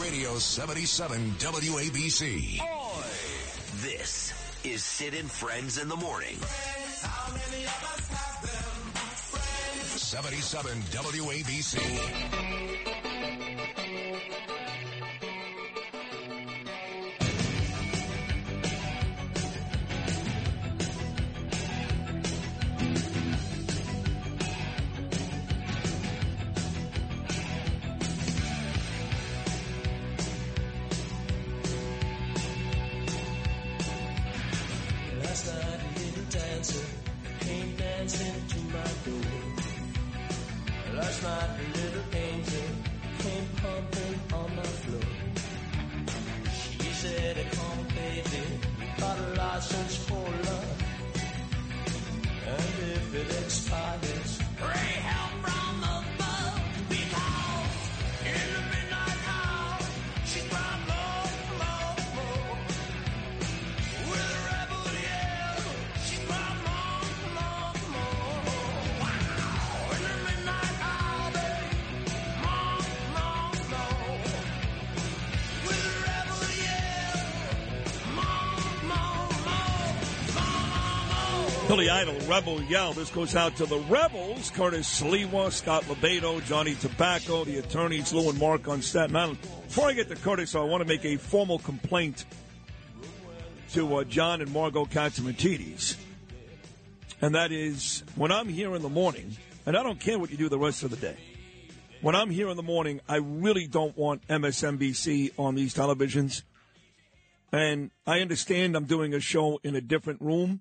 Radio 77 WABC. This is Sid and Friends in the Morning. 77 WABC. Last night a little angel came pumping on my floor. She said, come baby, got a license for love. And if it expires, pray help from above. Because in the midnight hour, she Billy Idol, Rebel Yell. This goes out to the Rebels, Curtis Sliwa, Scott Lebedo, Johnny Tobacco, the attorneys Lou and Mark on Staten Island. Before I get to Curtis, I want to make a formal complaint to uh, John and Margot Catsimatidis. And that is, when I'm here in the morning, and I don't care what you do the rest of the day, when I'm here in the morning, I really don't want MSNBC on these televisions. And I understand I'm doing a show in a different room,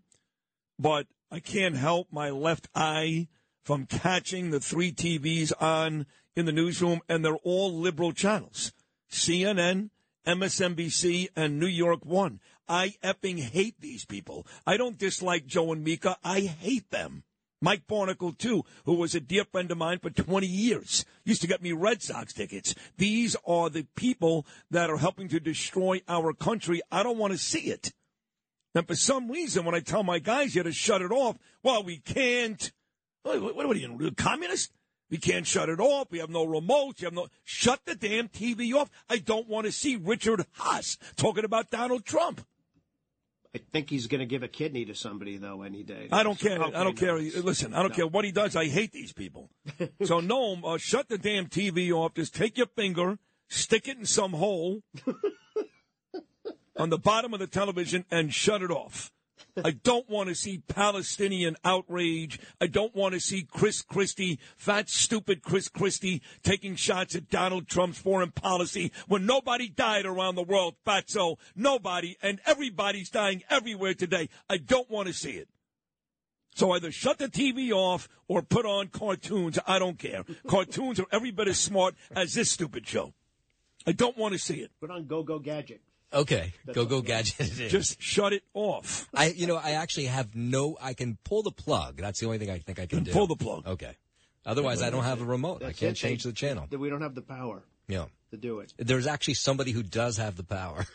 but I can't help my left eye from catching the three TVs on in the newsroom, and they're all liberal channels CNN, MSNBC, and New York One. I effing hate these people. I don't dislike Joe and Mika. I hate them. Mike Barnicle, too, who was a dear friend of mine for 20 years, used to get me Red Sox tickets. These are the people that are helping to destroy our country. I don't want to see it. And for some reason, when I tell my guys here to shut it off, well, we can't. What, what, are you, a communist? We can't shut it off. We have no remotes. You have no. Shut the damn TV off. I don't want to see Richard Haass talking about Donald Trump. I think he's going to give a kidney to somebody though any day. I don't care. Okay, I don't no. care. Listen, I don't No. care what he does. I hate these people. so, no, uh, shut the damn TV off. Just take your finger, stick it in some hole on the bottom of the television, and shut it off. I don't want to see Palestinian outrage. I don't want to see Chris Christie, fat, stupid Chris Christie, taking shots at Donald Trump's foreign policy when nobody died around the world, fatso. Nobody, and everybody's dying everywhere today. I don't want to see it. So either shut the TV off or put on cartoons. I don't care. Cartoons are every bit as smart as this stupid show. I don't want to see it. Put on Go Go Gadget. Okay, go go gadget. It. Just shut it off. I, you know, I actually have no. I can pull the plug. That's the only thing I think I can do. Pull the plug. Okay. Otherwise, I don't have a remote. I That's can't it. change the channel. that We don't have the power Yeah. to do it. There's actually somebody who does have the power.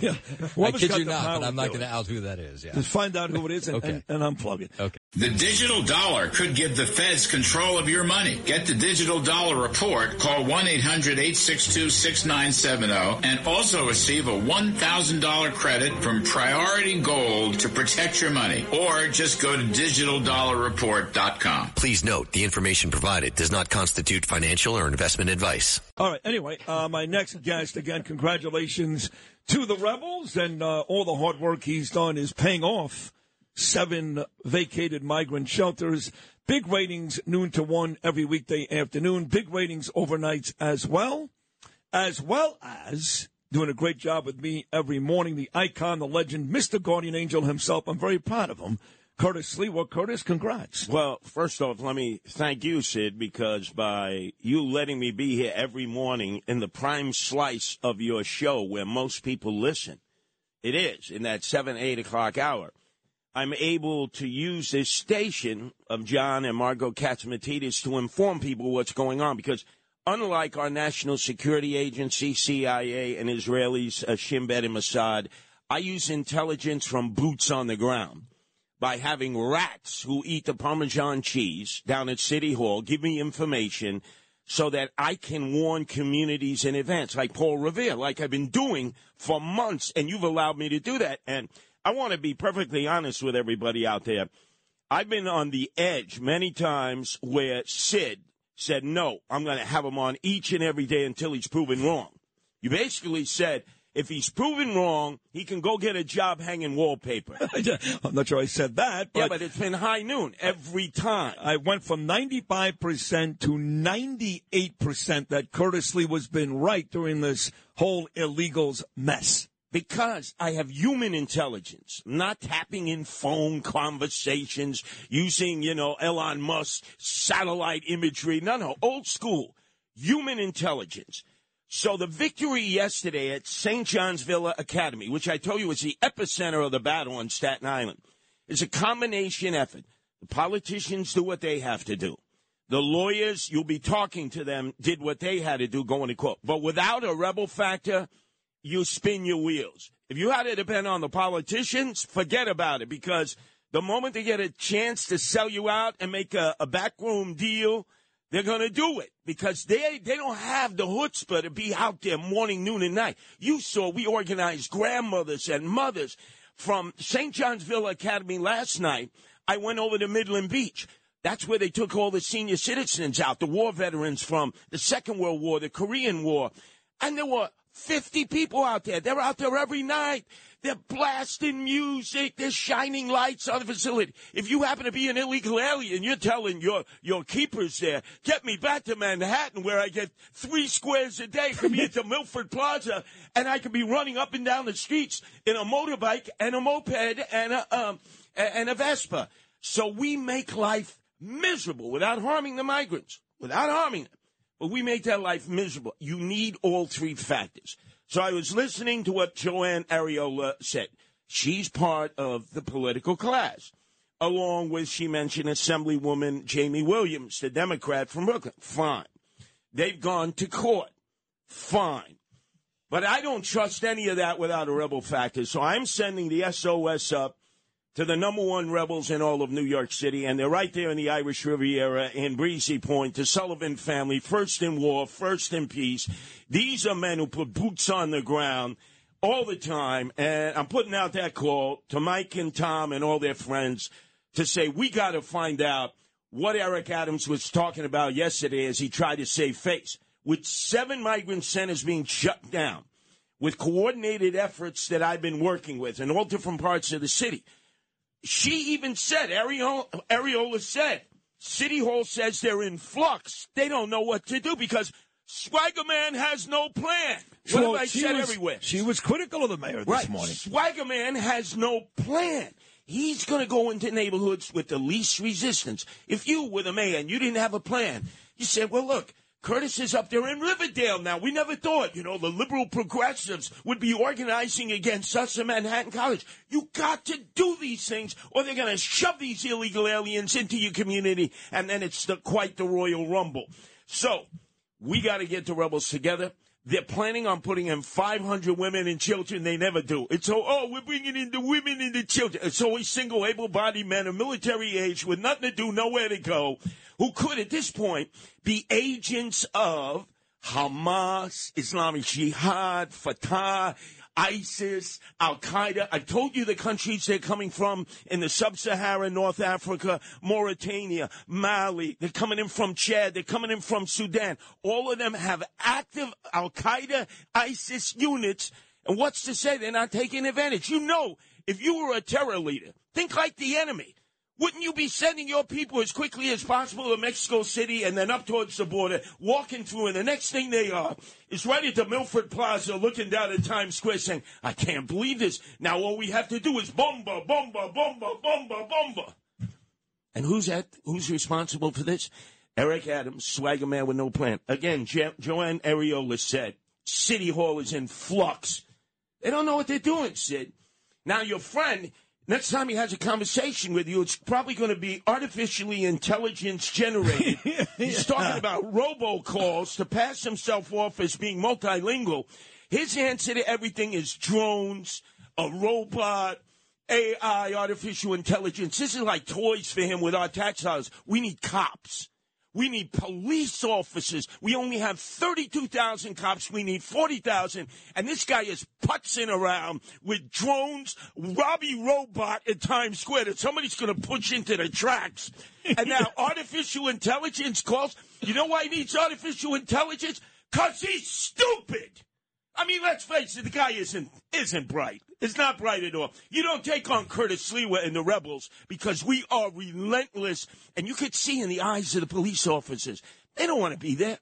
Yeah. I Whoever's kid got you the not, power but I'm not do going to out who that is. Yeah. Just find out who it is and, Okay. and, and unplug it. Okay. The digital dollar could give the feds control of your money. Get the digital dollar report. Call 1-800-862-6970 and also receive a $1,000 credit from Priority Gold to protect your money. Or just go to digitaldollarreport.com. Please note the information provided does not constitute financial or investment advice. All right. Anyway, uh, my next guest, again, congratulations to the Rebels and uh, all the hard work he's done is paying off. Seven vacated migrant shelters. Big ratings, noon to one every weekday afternoon. Big ratings overnights as well. As well as doing a great job with me every morning. The icon, the legend, Mr. Guardian Angel himself. I'm very proud of him. Curtis Sliwa. Well, Curtis, congrats. Well, first off, let me thank you, Sid, because by you letting me be here every morning in the prime slice of your show where most people listen, it is in that seven, eight o'clock hour. I'm able to use this station of John and Margot Catsimatidis to inform people what's going on because unlike our national security agency, CIA, and Israelis, uh, Shin Bet and Mossad, I use intelligence from boots on the ground by having rats who eat the Parmesan cheese down at City Hall give me information so that I can warn communities in advance, like Paul Revere, like I've been doing for months, and you've allowed me to do that. And I want to be perfectly honest with everybody out there. I've been on the edge many times where Sid said, No, I'm going to have him on each and every day until he's proven wrong. You basically said, if he's proven wrong, he can go get a job hanging wallpaper. I'm not sure I said that, but, yeah, but it's been high noon every time. I went from 95% to 98% that Curtis Lee was been right during this whole illegals mess. Because I have human intelligence, not tapping in phone conversations, using, you know, Elon Musk satellite imagery. No, no, old school human intelligence. So the victory yesterday at St. John's Villa Academy, which I told you is the epicenter of the battle on Staten Island, is a combination effort. The politicians do what they have to do. The lawyers, you'll be talking to them, did what they had to do going to court. But without a rebel factor, you spin your wheels. If you had to depend on the politicians, forget about it because the moment they get a chance to sell you out and make a, a backroom deal, they're going to do it because they they don't have the chutzpah to be out there morning, noon, and night. You saw we organized grandmothers and mothers from St. John Villa Academy last night. I went over to Midland Beach. That's where they took all the senior citizens out, the war veterans from the Second World War, the Korean War. And there were 50 people out there. They're out there every night. They're blasting music. They're shining lights on the facility. If you happen to be an illegal alien, you're telling your, your keepers there, get me back to Manhattan where I get three squares a day from here to Milford Plaza and I can be running up and down the streets in a motorbike and a moped and a, um, and a Vespa. So we make life miserable without harming the migrants, without harming them. We make that life miserable. You need all three factors. So I was listening to what Joann Ariola said. She's part of the political class, along with, she mentioned, Assemblywoman Jaime Williams, the Democrat from Brooklyn. Fine. They've gone to court. Fine. But I don't trust any of that without a rebel factor. So I'm sending the SOS up to the number one rebels in all of New York City, and they're right there in the Irish Riviera in Breezy Point, the Sullivan family, first in war, first in peace. These are men who put boots on the ground all the time, and I'm putting out that call to Mike and Tom and all their friends to say we got to find out what Eric Adams was talking about yesterday as he tried to save face. With seven migrant centers being shut down, with coordinated efforts that I've been working with in all different parts of the city. She even said, Ariola, Ariola said, City Hall says they're in flux. They don't know what to do because Swaggerman has no plan. What Well, have I said was- everywhere? She was critical of the mayor this right. morning. Swaggerman has no plan. He's going to go into neighborhoods with the least resistance. If you were the mayor and you didn't have a plan, you said, well, look, Curtis is up there in Riverdale now. We never thought, you know, the liberal progressives would be organizing against us in Manhattan College. You got to do these things or they're going to shove these illegal aliens into your community and then it's the, quite the Royal Rumble. So we got to get the rebels together. They're planning on putting in 500 women and children. They never do. It's so, oh, we're bringing in the women and the children. It's always single, able-bodied men of military age with nothing to do, nowhere to go, who could, at this point, be agents of Hamas, Islamic Jihad, Fatah, ISIS, Al Qaeda. I told you the countries they're coming from in the sub-Saharan North Africa, Mauritania, Mali. They're coming in from Chad. They're coming in from Sudan. All of them have active Al Qaeda, ISIS units. And what's to say they're not taking advantage? You know, if you were a terror leader, think like the enemy. Wouldn't you be sending your people as quickly as possible to Mexico City and then up towards the border, walking through, and the next thing they are is right at the Milford Plaza looking down at Times Square saying, I can't believe this. Now all we have to do is bomba, bomba, bomba, bomba, bomba. And who's that? Who's responsible for this? Eric Adams, swagger man with no plan. Again, jo- Joann Ariola said, City Hall is in flux. They don't know what they're doing, Sid. Now, your friend, next time he has a conversation with you, it's probably going to be artificially intelligence generated. He's talking about robocalls to pass himself off as being multilingual. His answer to everything is drones, a robot, AI, artificial intelligence. This is like toys for him with our tax dollars. We need cops. We need police officers. We only have 32,000 cops. We need 40,000. And this guy is putzing around with drones, Robbie Robot at Times Square that somebody's going to push into the tracks. And now artificial intelligence calls. You know why he needs artificial intelligence? Because he's stupid. I mean, let's face it, the guy isn't isn't bright. It's not bright at all. You don't take on Curtis Sliwa and the rebels because we are relentless, and you could see in the eyes of the police officers, they don't want to be there.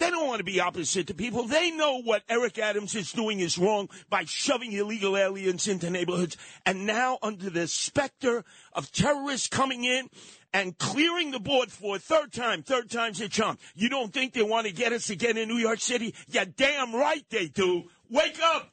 They don't want to be opposite to people. They know what Eric Adams is doing is wrong by shoving illegal aliens into neighborhoods. And now, under the specter of terrorists coming in and clearing the board for a third time, third time's a charm, you don't think they want to get us again in New York City? Yeah, damn right they do. Wake up!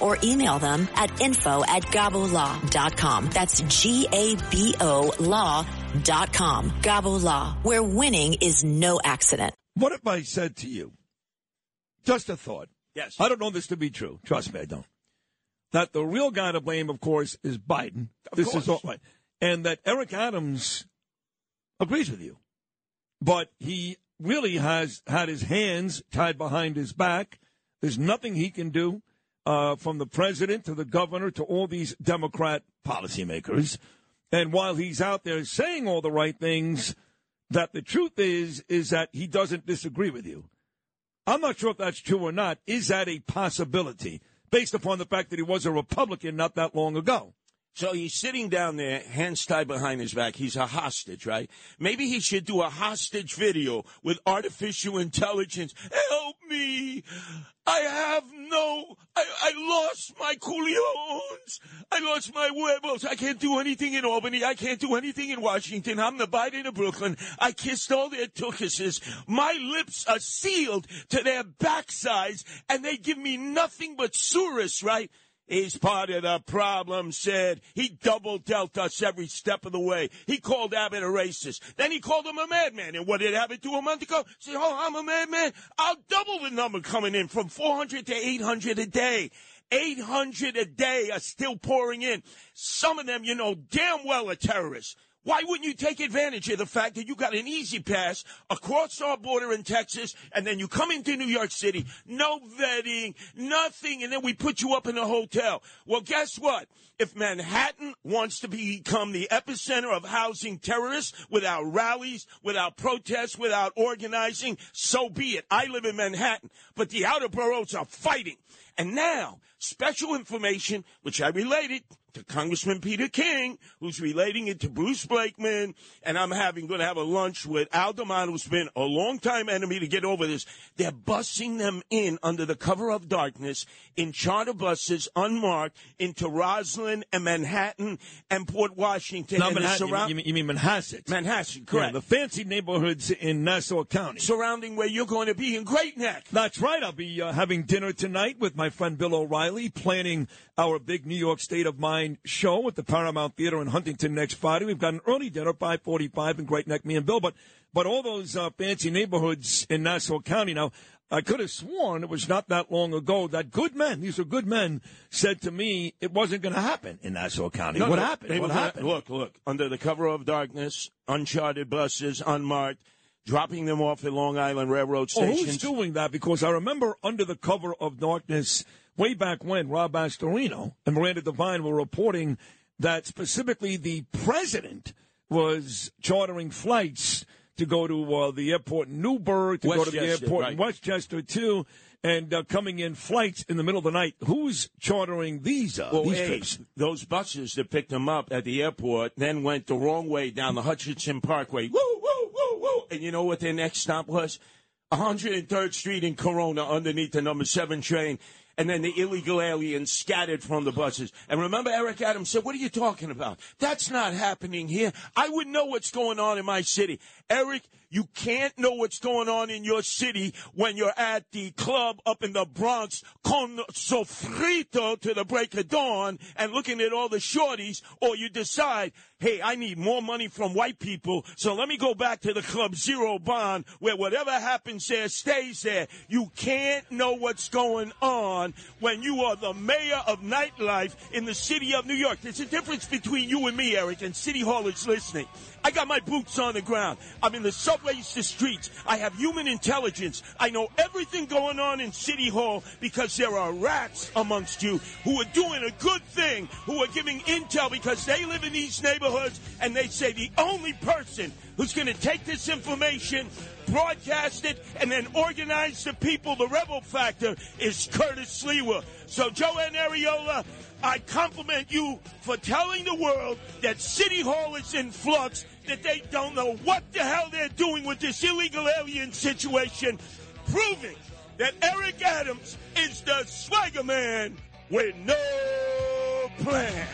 or email them at info at gabolaw.com. That's G-A-B-O law.com. Gabo Law, where winning is no accident. What if I said to you, just a thought? Yes. I don't know this to be true. Trust me, I don't. That the real guy to blame, of course, is Biden. Of this course. is all right. And that Eric Adams agrees with you. But he really has had his hands tied behind his back. There's nothing he can do uh, from the president to the governor to all these Democrat policymakers. And while he's out there saying all the right things, that the truth is is that he doesn't disagree with you. I'm not sure if that's true or not. Is that a possibility based upon the fact that he was a Republican not that long ago? So he's sitting down there, hands tied behind his back. He's a hostage, right? Maybe he should do a hostage video with artificial intelligence. Help me! I have no. I, I lost my coolions. I lost my huevos. I can't do anything in Albany. I can't do anything in Washington. I'm the Biden of Brooklyn. I kissed all their tuchuses. My lips are sealed to their backsides, and they give me nothing but surus, right? He's part of the problem, said. He double dealt us every step of the way. He called Abbott a racist. Then he called him a madman. And what did Abbott do a month ago? Say, oh, I'm a madman. I'll double the number coming in from 400 to 800 a day. 800 a day are still pouring in. Some of them, you know, damn well are terrorists. Why wouldn't you take advantage of the fact that you got an easy pass across our border in Texas and then you come into New York City, no vetting, nothing, and then we put you up in a hotel? Well, guess what? If Manhattan wants to become the epicenter of housing terrorists without rallies, without protests, without organizing, so be it. I live in Manhattan, but the outer boroughs are fighting. And now, special information, which I related to Congressman Peter King, who's relating it to Bruce Blakeman, and I'm having going to have a lunch with Al D'Amato, who's been a longtime enemy to get over this. They're busing them in under the cover of darkness in charter buses, unmarked, into Roslyn and Manhattan and Port Washington. Not Manhattan. you, mean, you mean Manhasset? Manhasset, Yeah, correct. the fancy neighborhoods in Nassau County. surrounding where you're going to be in Great Neck. That's right. I'll be uh, having dinner tonight with my friend Bill O'Reilly, planning our big New York State of Mind show at the Paramount Theater in Huntington next Friday. We've got an early dinner, five forty-five, in Great Neck. Me and Bill, but but all those uh, fancy neighborhoods in Nassau County. Now, I could have sworn it was not that long ago that good men, these are good men, said to me it wasn't going to happen in Nassau County. No, what no, happened? What happened? Look, look. Under the cover of darkness, uncharted buses, unmarked, dropping them off at Long Island Railroad Oh, stations. who's doing that? Because I remember under the cover of darkness, way back when, Rob Astorino and Miranda Devine were reporting that specifically the president was chartering flights to go to uh, the airport in Newburgh, to go to the airport in. Westchester too, and uh, coming in flights in the middle of the night. Who's chartering these? Uh, well, these hey, trips? those buses that picked them up at the airport then went the wrong way down the Hutchinson Parkway. Woo, woo, woo, woo. And you know what their next stop was? 103rd Street in Corona underneath the number seven train. And then the illegal aliens scattered from the buses. And remember, Eric Adams said, What are you talking about? That's not happening here. I wouldn't know what's going on in my city. Eric, You can't know what's going on in your city when you're at the club up in the Bronx con sofrito to the break of dawn and looking at all the shorties, or you decide, hey, I need more money from white people, so let me go back to the club Zero Bond where whatever happens there stays there. You can't know what's going on when you are the mayor of nightlife in the city of New York. There's a difference between you and me, Eric, and City Hall is listening. I got my boots on the ground. I'm in the the streets. I have human intelligence. I know everything going on in City Hall because there are rats amongst you who are doing a good thing, who are giving intel because they live in these neighborhoods and they say the only person who's going to take this information, broadcast it, and then organize the people, the rebel factor, is Curtis Sliwa. So, Joann Ariola, I compliment you for telling the world that City Hall is in flux, that they don't know what the hell they're doing with this illegal alien situation, proving that Eric Adams is the swagger man with no plan.